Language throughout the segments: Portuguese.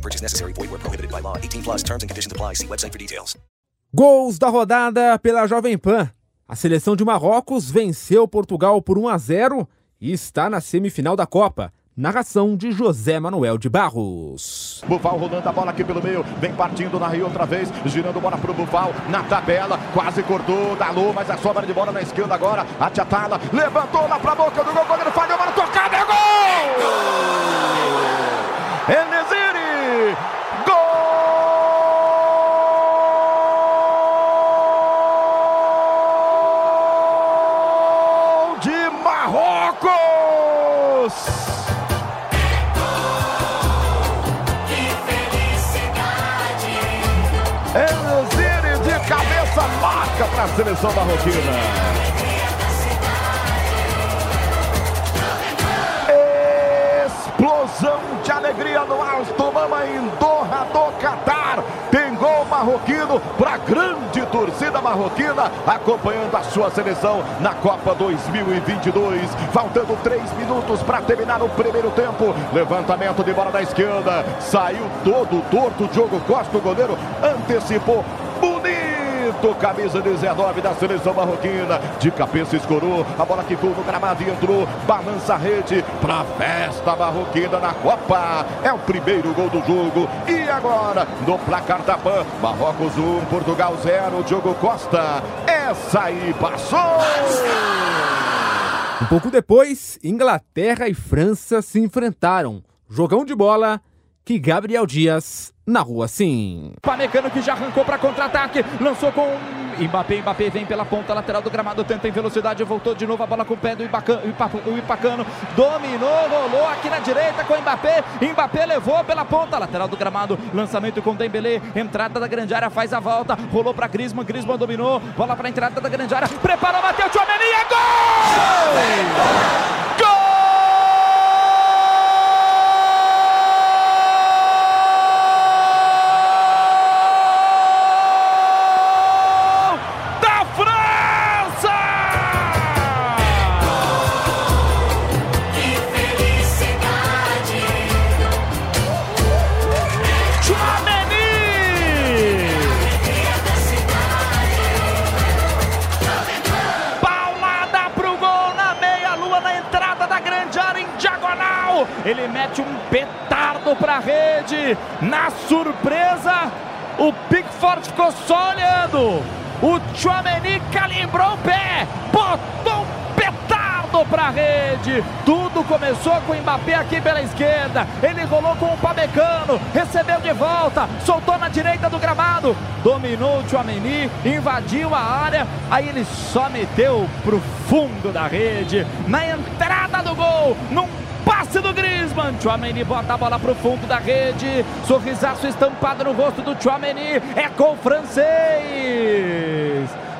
No purchase necessary. Void where prohibited by law. 18 plus terms and conditions apply. See website for details. Gols da rodada pela Jovem Pan. A seleção de Marrocos venceu Portugal por 1 a 0 e está na semifinal da Copa. Narração de José Manuel de Barros. Bufal rolando a bola aqui pelo meio, vem partindo na Rio outra vez, girando bola pro Bufal, na tabela, quase cortou, Dalô, mas a sobra de bola na esquerda agora, a Tchatala, levantou lá pra boca do gol, goleiro falhou, bola tocada, Enesiri de cabeça marca para a seleção marroquina. Explosão de alegria no Alto Mama em do Catar. Tem gol marroquino para grande torcida marroquina acompanhando a sua seleção na Copa 2022. Faltando três minutos para terminar o primeiro tempo. Levantamento de bola da esquerda. Saiu todo torto. Diogo Costa, o goleiro, antecipou. Bonito! Camisa 19 da seleção marroquina. De cabeça escorou. A bola quicou no gramado e entrou. Balança a rede para festa marroquina na Copa. É o primeiro gol do jogo. E agora, no placar da PAN, Marrocos 1, Portugal 0. Diogo Costa. Essa aí passou! Um pouco depois, Inglaterra e França se enfrentaram. Jogão de bola que Gabriel Dias narrou assim. Pamecano que já arrancou para contra-ataque, lançou com Mbappé, Mbappé vem pela ponta lateral do gramado, tenta em velocidade, voltou de novo a bola com o pé do Ibacano, o Ipacano, dominou, rolou aqui na direita com Mbappé, Mbappé levou pela ponta lateral do gramado, lançamento com Dembélé, entrada da grande área, faz a volta, rolou para Griezmann, Griezmann dominou, bola para entrada da grande área, preparou, bateu, Tchouameni, é gol! Gol! Petardo pra rede. Na surpresa, o Pickford ficou só olhando. O Chouameni calibrou o pé, botou um petardo pra rede. Tudo começou com o Mbappé aqui pela esquerda. Ele rolou com o Pamecano, recebeu de volta, soltou na direita do gramado, dominou o Chouameni, invadiu a área. Aí ele só meteu pro fundo da rede, na entrada do gol, num passe do Griezmann. Chouameni bota a bola pro fundo da rede. Sorrisaço estampado no rosto do Chouameni. É com o francês.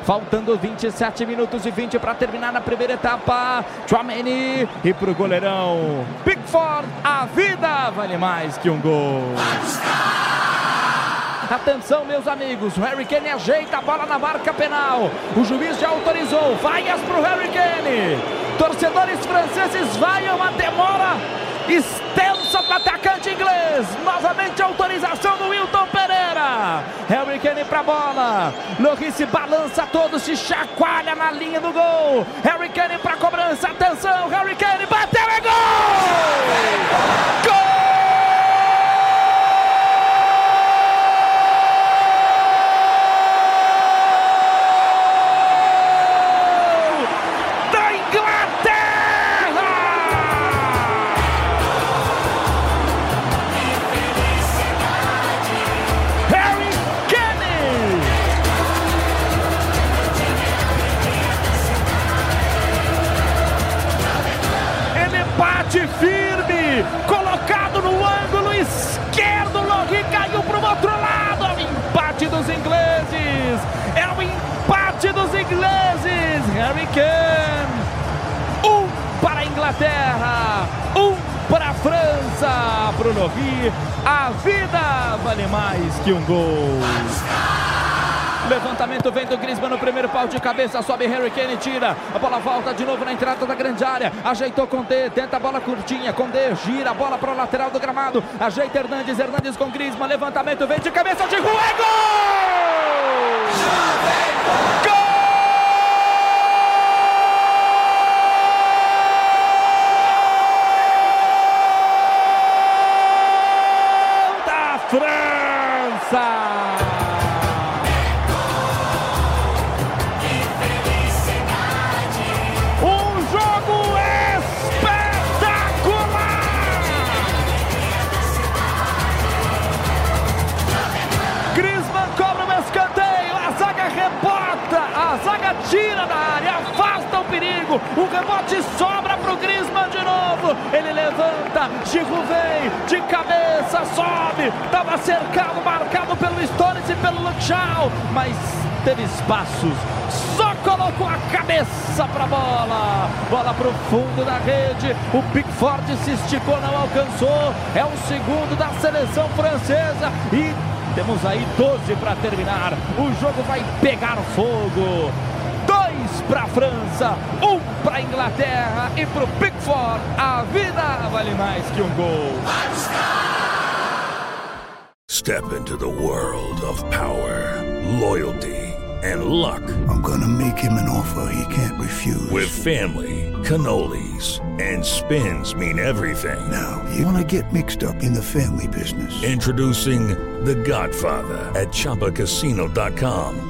Faltando 27 minutos e 20 para terminar na primeira etapa. Chouameni e pro goleirão Pickford. A vida vale mais que um gol. Atenção, meus amigos. O Harry Kane ajeita a bola na marca penal. O juiz já autorizou. Vaias pro Harry Kane. Torcedores franceses vaiam a demora extensa para atacante inglês. Novamente autorização do Wilton Pereira. Harry Kane para bola. Loris se balança todo, se chacoalha na linha do gol. Harry Kane para cobrança. Atenção, Harry Kane bateu é! Gol! Hernandes. É o empate dos ingleses. Harry Kane. Um para a Inglaterra. Um para a França. Bruno Ri. A vida vale mais que um gol. Levantamento vem do Griezmann no primeiro pau de cabeça, sobe Harry Kane, tira. A bola volta de novo na entrada da grande área. Ajeitou Condé, tenta a bola curtinha. Condé gira a bola para o lateral do gramado. Ajeita Hernandes, Hernandes com Griezmann. Levantamento vem de cabeça de Rua. É gol! Gol! da França! Afasta o rebote sobra para o Griezmann de novo, ele levanta, Giroud vem, de cabeça, sobe, estava cercado, marcado pelo Stones e pelo Luke Shaw, mas teve espaços, só colocou a cabeça para a bola, bola para o fundo da rede, o Pickford se esticou, não alcançou, é o segundo da seleção francesa. E temos aí 12 para terminar. O jogo vai pegar fogo. Dois para a França, um para a Inglaterra e para o Pickford. A vida vale mais que um gol. Step into the world of power, loyalty, and luck. I'm gonna make him an offer he can't refuse. With family, cannolis, and spins mean everything. now, you wanna get mixed up in the family business. Introducing The Godfather at ChumbaCasino.com.